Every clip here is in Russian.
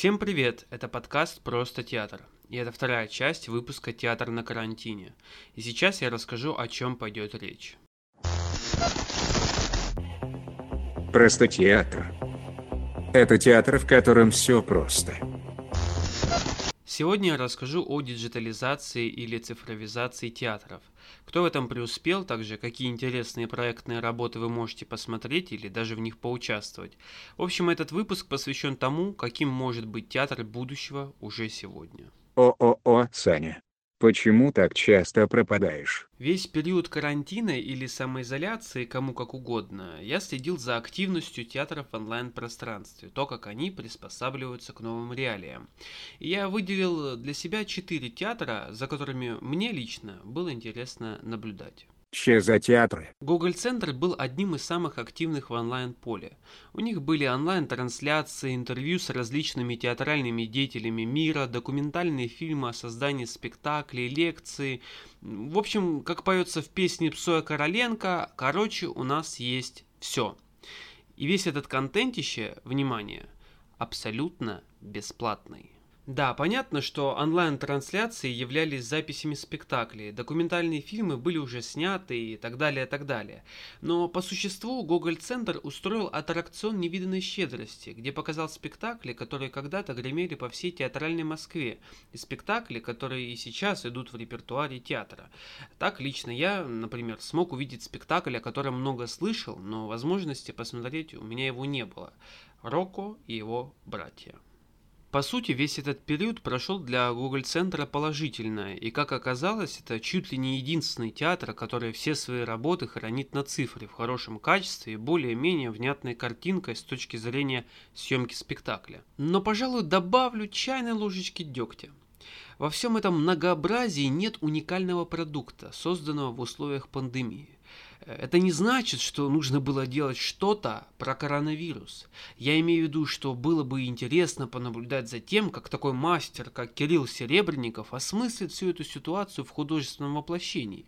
Всем привет! Это подкаст «Просто театр». И это вторая часть выпуска «Театр на карантине». И сейчас я расскажу, о чем пойдет речь. Просто театр. Это театр, в котором все просто. Сегодня я расскажу о диджитализации или цифровизации театров. Кто в этом преуспел, также какие интересные проектные работы вы можете посмотреть или даже в них поучаствовать. В общем, этот выпуск посвящен тому, каким может быть театр будущего уже сегодня. О-о-о, Саня. Почему так часто пропадаешь? Весь период карантина или самоизоляции, кому как угодно, я следил за активностью театров в онлайн-пространстве, то, как они приспосабливаются к новым реалиям. И я выделил для себя четыре театра, за которыми мне лично было интересно наблюдать. Че за театры? Google Центр был одним из самых активных в онлайн-поле. У них были онлайн-трансляции, интервью с различными театральными деятелями мира, документальные фильмы о создании спектаклей, лекции. В общем, как поется в песне Псоя Короленко, короче, у нас есть все. И весь этот контентище, внимание, абсолютно бесплатный. Да, понятно, что онлайн-трансляции являлись записями спектаклей, документальные фильмы были уже сняты и так далее, так далее. Но по существу Гоголь Центр устроил аттракцион невиданной щедрости, где показал спектакли, которые когда-то гремели по всей театральной Москве, и спектакли, которые и сейчас идут в репертуаре театра. Так лично я, например, смог увидеть спектакль, о котором много слышал, но возможности посмотреть у меня его не было. Рокко и его братья. По сути, весь этот период прошел для Google Центра положительно, и как оказалось, это чуть ли не единственный театр, который все свои работы хранит на цифре в хорошем качестве и более-менее внятной картинкой с точки зрения съемки спектакля. Но, пожалуй, добавлю чайной ложечки дегтя. Во всем этом многообразии нет уникального продукта, созданного в условиях пандемии. Это не значит, что нужно было делать что-то про коронавирус. Я имею в виду, что было бы интересно понаблюдать за тем, как такой мастер, как Кирилл Серебренников, осмыслит всю эту ситуацию в художественном воплощении.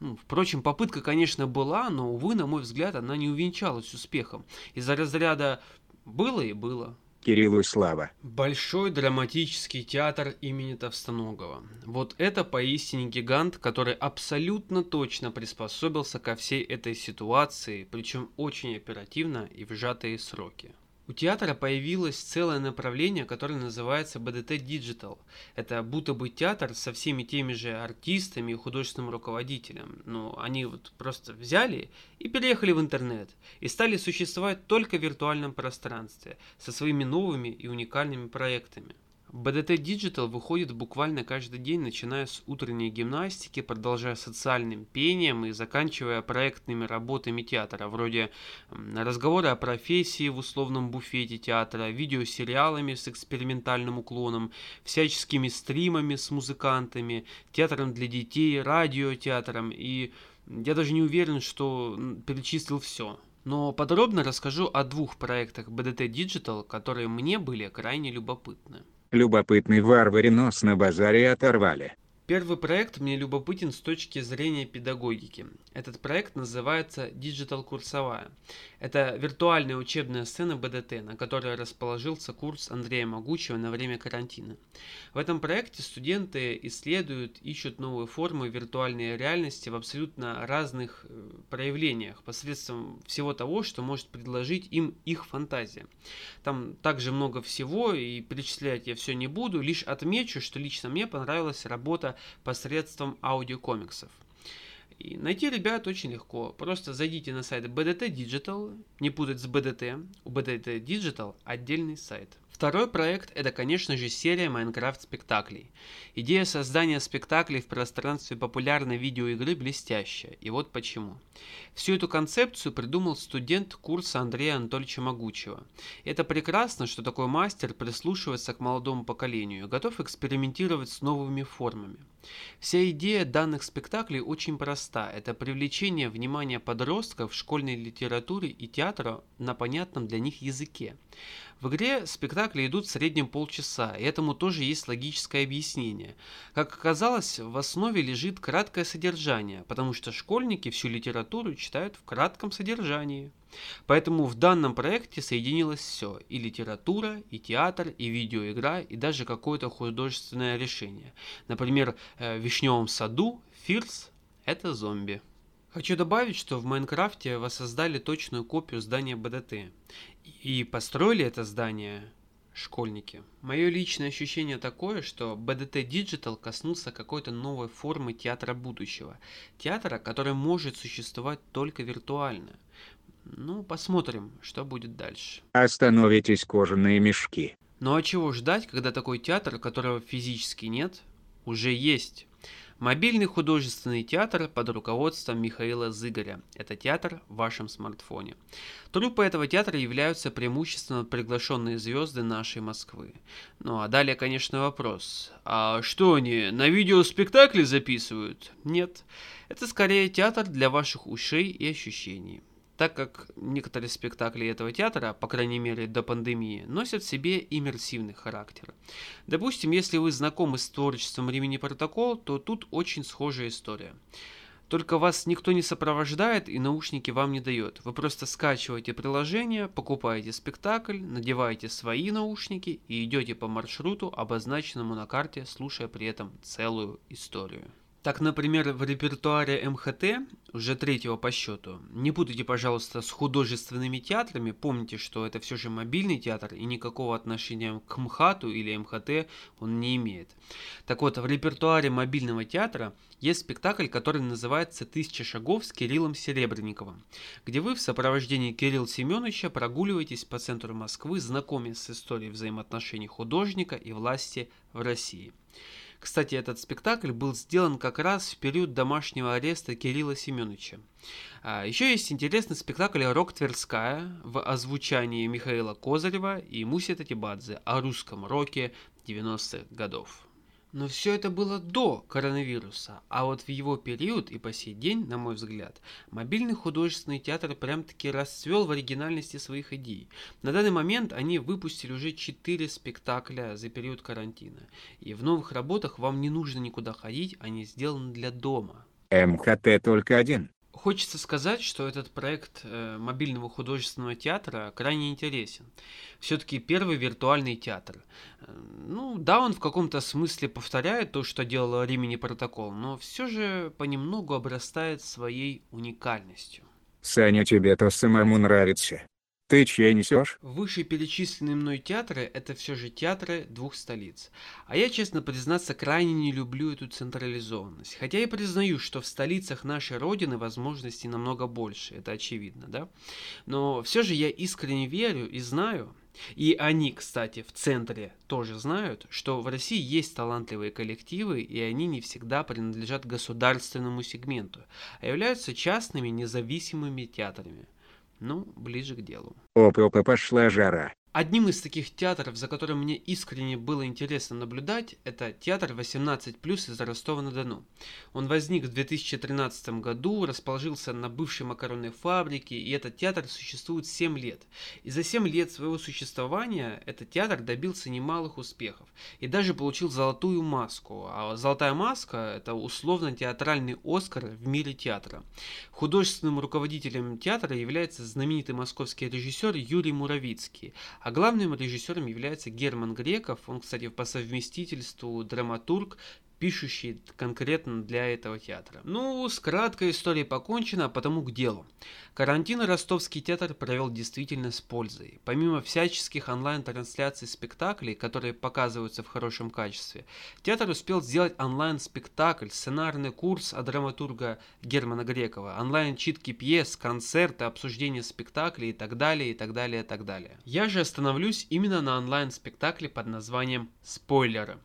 Ну, впрочем, попытка, конечно, была, но, увы, на мой взгляд, она не увенчалась успехом. Из-за разряда «было и было». Кириллу слава. Большой драматический театр имени Товстоногова. Вот это поистине гигант, который абсолютно точно приспособился ко всей этой ситуации, причем очень оперативно и в сжатые сроки. У театра появилось целое направление, которое называется BDT Digital. Это будто бы театр со всеми теми же артистами и художественным руководителем. Но они вот просто взяли и переехали в интернет. И стали существовать только в виртуальном пространстве, со своими новыми и уникальными проектами. BDT Digital выходит буквально каждый день, начиная с утренней гимнастики, продолжая социальным пением и заканчивая проектными работами театра, вроде разговора о профессии в условном буфете театра, видеосериалами с экспериментальным уклоном, всяческими стримами с музыкантами, театром для детей, радиотеатром и я даже не уверен, что перечислил все. Но подробно расскажу о двух проектах BDT Digital, которые мне были крайне любопытны. Любопытный варваринос на базаре оторвали. Первый проект мне любопытен с точки зрения педагогики. Этот проект называется Digital Курсовая. Это виртуальная учебная сцена БДТ, на которой расположился курс Андрея Могучего на время карантина. В этом проекте студенты исследуют, ищут новые формы виртуальной реальности в абсолютно разных э, проявлениях, посредством всего того, что может предложить им их фантазия. Там также много всего, и перечислять я все не буду, лишь отмечу, что лично мне понравилась работа посредством аудиокомиксов. И найти ребят очень легко. Просто зайдите на сайт BDT Digital, не путать с BDT. У BDT Digital отдельный сайт. Второй проект это, конечно же, серия Майнкрафт спектаклей. Идея создания спектаклей в пространстве популярной видеоигры блестящая, и вот почему. Всю эту концепцию придумал студент курса Андрея Анатольевича Могучего. Это прекрасно, что такой мастер прислушивается к молодому поколению готов экспериментировать с новыми формами. Вся идея данных спектаклей очень проста. Это привлечение внимания подростков школьной литературе и театра на понятном для них языке. В игре спектакли идут в среднем полчаса, и этому тоже есть логическое объяснение. Как оказалось, в основе лежит краткое содержание, потому что школьники всю литературу читают в кратком содержании. Поэтому в данном проекте соединилось все – и литература, и театр, и видеоигра, и даже какое-то художественное решение. Например, э, в «Вишневом саду» Фирс – это зомби. Хочу добавить, что в Майнкрафте воссоздали точную копию здания БДТ. И построили это здание школьники. Мое личное ощущение такое, что BDT Digital коснулся какой-то новой формы театра будущего. Театра, который может существовать только виртуально. Ну, посмотрим, что будет дальше. Остановитесь кожаные мешки. Ну а чего ждать, когда такой театр, которого физически нет, уже есть? Мобильный художественный театр под руководством Михаила Зыгоря. Это театр в вашем смартфоне. Труппы этого театра являются преимущественно приглашенные звезды нашей Москвы. Ну а далее, конечно, вопрос. А что они, на видео спектакли записывают? Нет. Это скорее театр для ваших ушей и ощущений так как некоторые спектакли этого театра, по крайней мере до пандемии, носят в себе иммерсивный характер. Допустим, если вы знакомы с творчеством Римини Протокол, то тут очень схожая история. Только вас никто не сопровождает и наушники вам не дает. Вы просто скачиваете приложение, покупаете спектакль, надеваете свои наушники и идете по маршруту, обозначенному на карте, слушая при этом целую историю. Так, например, в репертуаре МХТ, уже третьего по счету, не путайте, пожалуйста, с художественными театрами, помните, что это все же мобильный театр и никакого отношения к МХАТу или МХТ он не имеет. Так вот, в репертуаре мобильного театра есть спектакль, который называется «Тысяча шагов с Кириллом Серебренниковым», где вы в сопровождении Кирилла Семеновича прогуливаетесь по центру Москвы, знакомясь с историей взаимоотношений художника и власти в России. Кстати, этот спектакль был сделан как раз в период домашнего ареста Кирилла Семеновича. А, еще есть интересный спектакль «Рок Тверская» в озвучании Михаила Козырева и Муси Татибадзе о русском роке 90-х годов. Но все это было до коронавируса, а вот в его период и по сей день, на мой взгляд, мобильный художественный театр прям-таки расцвел в оригинальности своих идей. На данный момент они выпустили уже 4 спектакля за период карантина. И в новых работах вам не нужно никуда ходить, они сделаны для дома. МХТ только один. Хочется сказать, что этот проект э, мобильного художественного театра крайне интересен. Все-таки первый виртуальный театр. Э, ну, да, он в каком-то смысле повторяет то, что делал Римини Протокол, но все же понемногу обрастает своей уникальностью. Саня, тебе-то самому нравится. Ты чья несешь? Вышеперечисленные мной театры – это все же театры двух столиц. А я, честно признаться, крайне не люблю эту централизованность. Хотя я признаю, что в столицах нашей Родины возможностей намного больше, это очевидно, да? Но все же я искренне верю и знаю, и они, кстати, в центре тоже знают, что в России есть талантливые коллективы, и они не всегда принадлежат государственному сегменту, а являются частными независимыми театрами. Ну, ближе к делу. Опа-опа, пошла жара. Одним из таких театров, за которым мне искренне было интересно наблюдать, это театр 18+, из Ростова-на-Дону. Он возник в 2013 году, расположился на бывшей макаронной фабрике, и этот театр существует 7 лет. И за 7 лет своего существования этот театр добился немалых успехов и даже получил золотую маску. А золотая маска – это условно-театральный Оскар в мире театра. Художественным руководителем театра является знаменитый московский режиссер Юрий Муравицкий – а главным режиссером является Герман Греков. Он, кстати, по совместительству драматург, пишущий конкретно для этого театра. Ну, с краткой историей покончено, а потому к делу. Карантин Ростовский театр провел действительно с пользой. Помимо всяческих онлайн-трансляций спектаклей, которые показываются в хорошем качестве, театр успел сделать онлайн-спектакль, сценарный курс от драматурга Германа Грекова, онлайн-читки пьес, концерты, обсуждение спектаклей и так далее, и так далее, и так далее. Я же остановлюсь именно на онлайн-спектакле под названием «Спойлеры».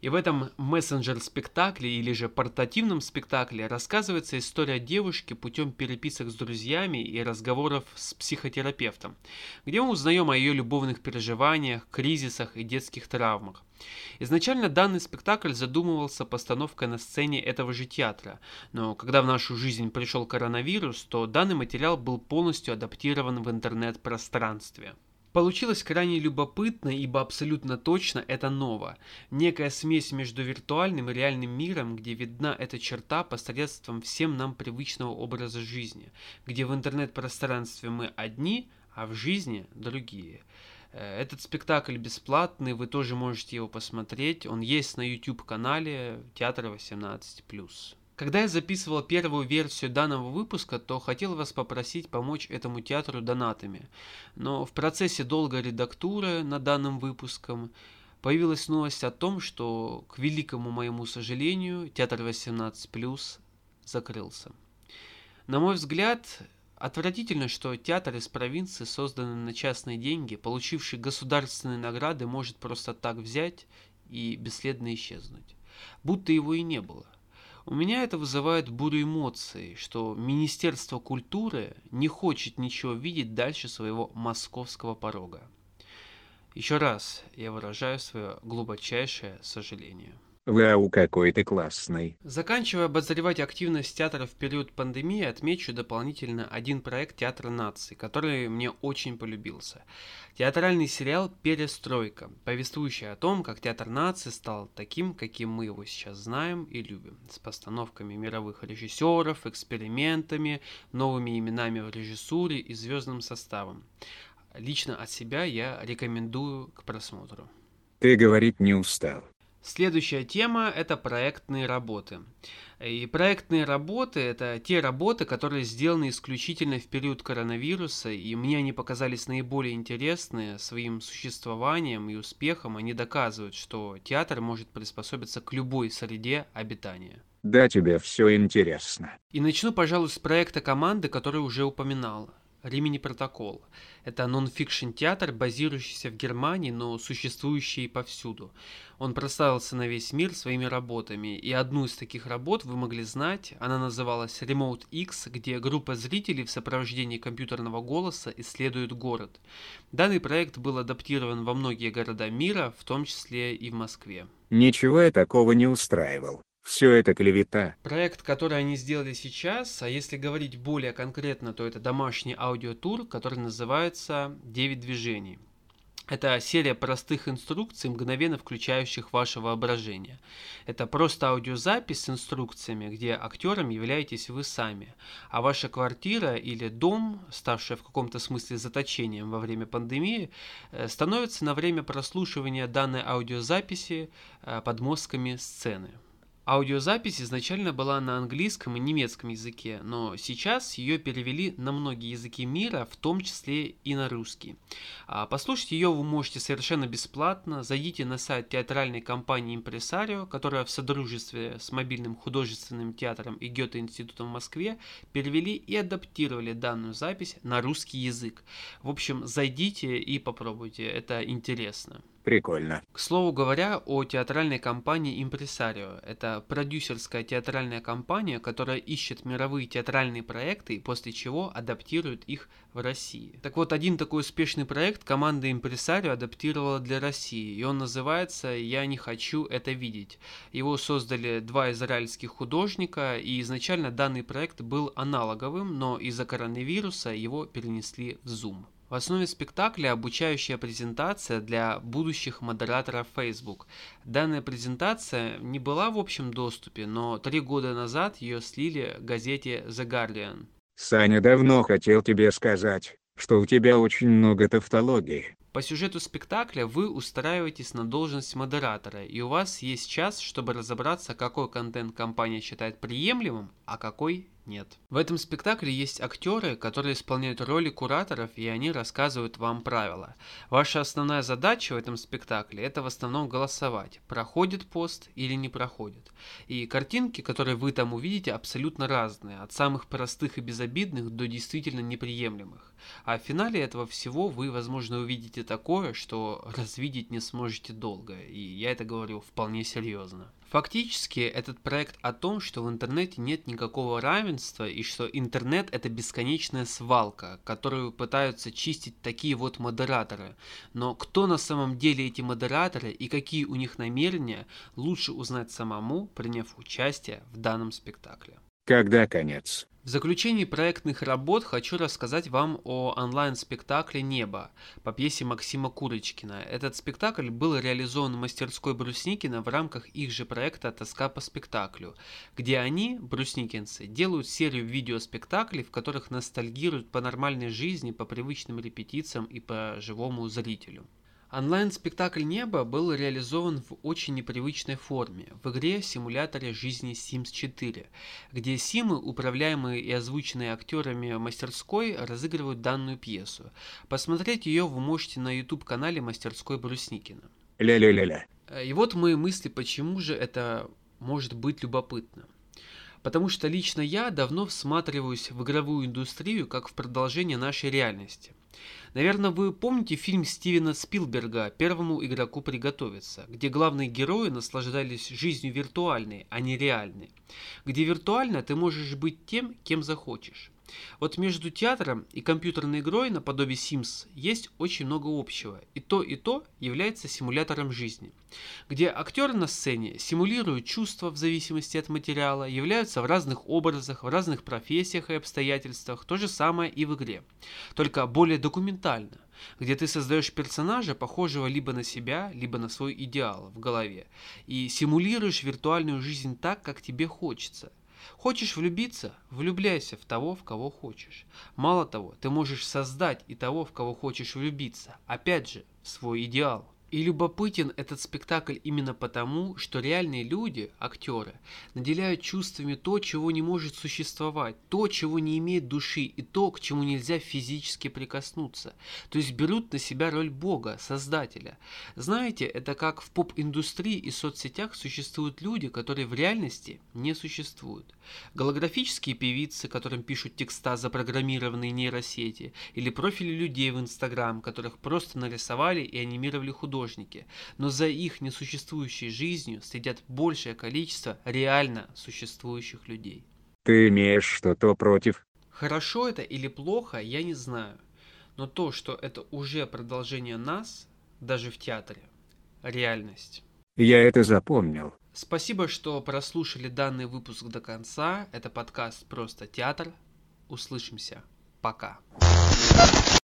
И в этом мессенджер-спектакле или же портативном спектакле рассказывается история девушки путем переписок с друзьями и разговоров с психотерапевтом, где мы узнаем о ее любовных переживаниях, кризисах и детских травмах. Изначально данный спектакль задумывался постановкой на сцене этого же театра, но когда в нашу жизнь пришел коронавирус, то данный материал был полностью адаптирован в интернет-пространстве. Получилось крайне любопытно, ибо абсолютно точно это ново. Некая смесь между виртуальным и реальным миром, где видна эта черта посредством всем нам привычного образа жизни, где в интернет-пространстве мы одни, а в жизни другие. Э, этот спектакль бесплатный, вы тоже можете его посмотреть. Он есть на YouTube-канале Театра 18+. Когда я записывал первую версию данного выпуска, то хотел вас попросить помочь этому театру донатами. Но в процессе долгой редактуры над данным выпуском появилась новость о том, что, к великому моему сожалению, театр 18+, закрылся. На мой взгляд, отвратительно, что театр из провинции, созданный на частные деньги, получивший государственные награды, может просто так взять и бесследно исчезнуть. Будто его и не было – у меня это вызывает бурю эмоций, что Министерство культуры не хочет ничего видеть дальше своего московского порога. Еще раз я выражаю свое глубочайшее сожаление. Вау, какой ты классный. Заканчивая обозревать активность театра в период пандемии, отмечу дополнительно один проект Театра нации, который мне очень полюбился. Театральный сериал «Перестройка», повествующий о том, как Театр нации стал таким, каким мы его сейчас знаем и любим, с постановками мировых режиссеров, экспериментами, новыми именами в режиссуре и звездным составом. Лично от себя я рекомендую к просмотру. Ты говорить не устал. Следующая тема – это проектные работы. И проектные работы – это те работы, которые сделаны исключительно в период коронавируса, и мне они показались наиболее интересные своим существованием и успехом. Они доказывают, что театр может приспособиться к любой среде обитания. Да, тебе все интересно. И начну, пожалуй, с проекта команды, который уже упоминал. Римини Протокол. Это нон-фикшн театр, базирующийся в Германии, но существующий повсюду. Он прославился на весь мир своими работами, и одну из таких работ вы могли знать, она называлась Remote X, где группа зрителей в сопровождении компьютерного голоса исследует город. Данный проект был адаптирован во многие города мира, в том числе и в Москве. Ничего я такого не устраивал. Все это клевета. Проект, который они сделали сейчас, а если говорить более конкретно, то это домашний аудиотур, который называется «9 движений». Это серия простых инструкций, мгновенно включающих ваше воображение. Это просто аудиозапись с инструкциями, где актером являетесь вы сами, а ваша квартира или дом, ставшая в каком-то смысле заточением во время пандемии, э, становится на время прослушивания данной аудиозаписи э, подмостками сцены. Аудиозапись изначально была на английском и немецком языке, но сейчас ее перевели на многие языки мира, в том числе и на русский. А послушать ее вы можете совершенно бесплатно. Зайдите на сайт театральной компании Импресарио, которая в содружестве с мобильным художественным театром и Гёте-институтом в Москве перевели и адаптировали данную запись на русский язык. В общем, зайдите и попробуйте, это интересно. Прикольно. К слову говоря, о театральной компании Impresario. Это продюсерская театральная компания, которая ищет мировые театральные проекты после чего адаптирует их в России. Так вот, один такой успешный проект команда Impresario адаптировала для России, и он называется «Я не хочу это видеть». Его создали два израильских художника, и изначально данный проект был аналоговым, но из-за коронавируса его перенесли в Zoom. В основе спектакля обучающая презентация для будущих модераторов Facebook. Данная презентация не была в общем доступе, но три года назад ее слили в газете The Guardian. Саня давно хотел тебе сказать, что у тебя очень много тавтологии. По сюжету спектакля вы устраиваетесь на должность модератора, и у вас есть час, чтобы разобраться, какой контент компания считает приемлемым, а какой нет. В этом спектакле есть актеры, которые исполняют роли кураторов, и они рассказывают вам правила. Ваша основная задача в этом спектакле это в основном голосовать, проходит пост или не проходит. И картинки, которые вы там увидите, абсолютно разные, от самых простых и безобидных до действительно неприемлемых. А в финале этого всего вы, возможно, увидите такое, что развидеть не сможете долго, и я это говорю вполне серьезно. Фактически этот проект о том, что в интернете нет никакого равенства и что интернет это бесконечная свалка, которую пытаются чистить такие вот модераторы. Но кто на самом деле эти модераторы и какие у них намерения, лучше узнать самому, приняв участие в данном спектакле. Когда конец? В заключении проектных работ хочу рассказать вам о онлайн-спектакле «Небо» по пьесе Максима Курочкина. Этот спектакль был реализован в мастерской Брусникина в рамках их же проекта «Тоска по спектаклю», где они, брусникинцы, делают серию видеоспектаклей, в которых ностальгируют по нормальной жизни, по привычным репетициям и по живому зрителю. Онлайн-спектакль «Небо» был реализован в очень непривычной форме в игре-симуляторе жизни Sims 4, где симы, управляемые и озвученные актерами мастерской, разыгрывают данную пьесу. Посмотреть ее вы можете на YouTube-канале мастерской Брусникина. Ля-ля-ля-ля. И вот мои мысли, почему же это может быть любопытно. Потому что лично я давно всматриваюсь в игровую индустрию как в продолжение нашей реальности. Наверное, вы помните фильм Стивена Спилберга «Первому игроку приготовиться», где главные герои наслаждались жизнью виртуальной, а не реальной. Где виртуально ты можешь быть тем, кем захочешь. Вот между театром и компьютерной игрой наподобие Sims есть очень много общего, и то и то является симулятором жизни, где актеры на сцене симулируют чувства в зависимости от материала, являются в разных образах, в разных профессиях и обстоятельствах, то же самое и в игре, только более документально где ты создаешь персонажа, похожего либо на себя, либо на свой идеал в голове, и симулируешь виртуальную жизнь так, как тебе хочется. Хочешь влюбиться? Влюбляйся в того, в кого хочешь. Мало того, ты можешь создать и того, в кого хочешь влюбиться. Опять же, в свой идеал. И любопытен этот спектакль именно потому, что реальные люди, актеры, наделяют чувствами то, чего не может существовать, то, чего не имеет души и то, к чему нельзя физически прикоснуться. То есть берут на себя роль Бога, Создателя. Знаете, это как в поп-индустрии и соцсетях существуют люди, которые в реальности не существуют. Голографические певицы, которым пишут текста запрограммированные нейросети, или профили людей в Инстаграм, которых просто нарисовали и анимировали художники художники, но за их несуществующей жизнью следят большее количество реально существующих людей. Ты имеешь что-то против? Хорошо это или плохо, я не знаю. Но то, что это уже продолжение нас, даже в театре, реальность. Я это запомнил. Спасибо, что прослушали данный выпуск до конца. Это подкаст «Просто театр». Услышимся. Пока.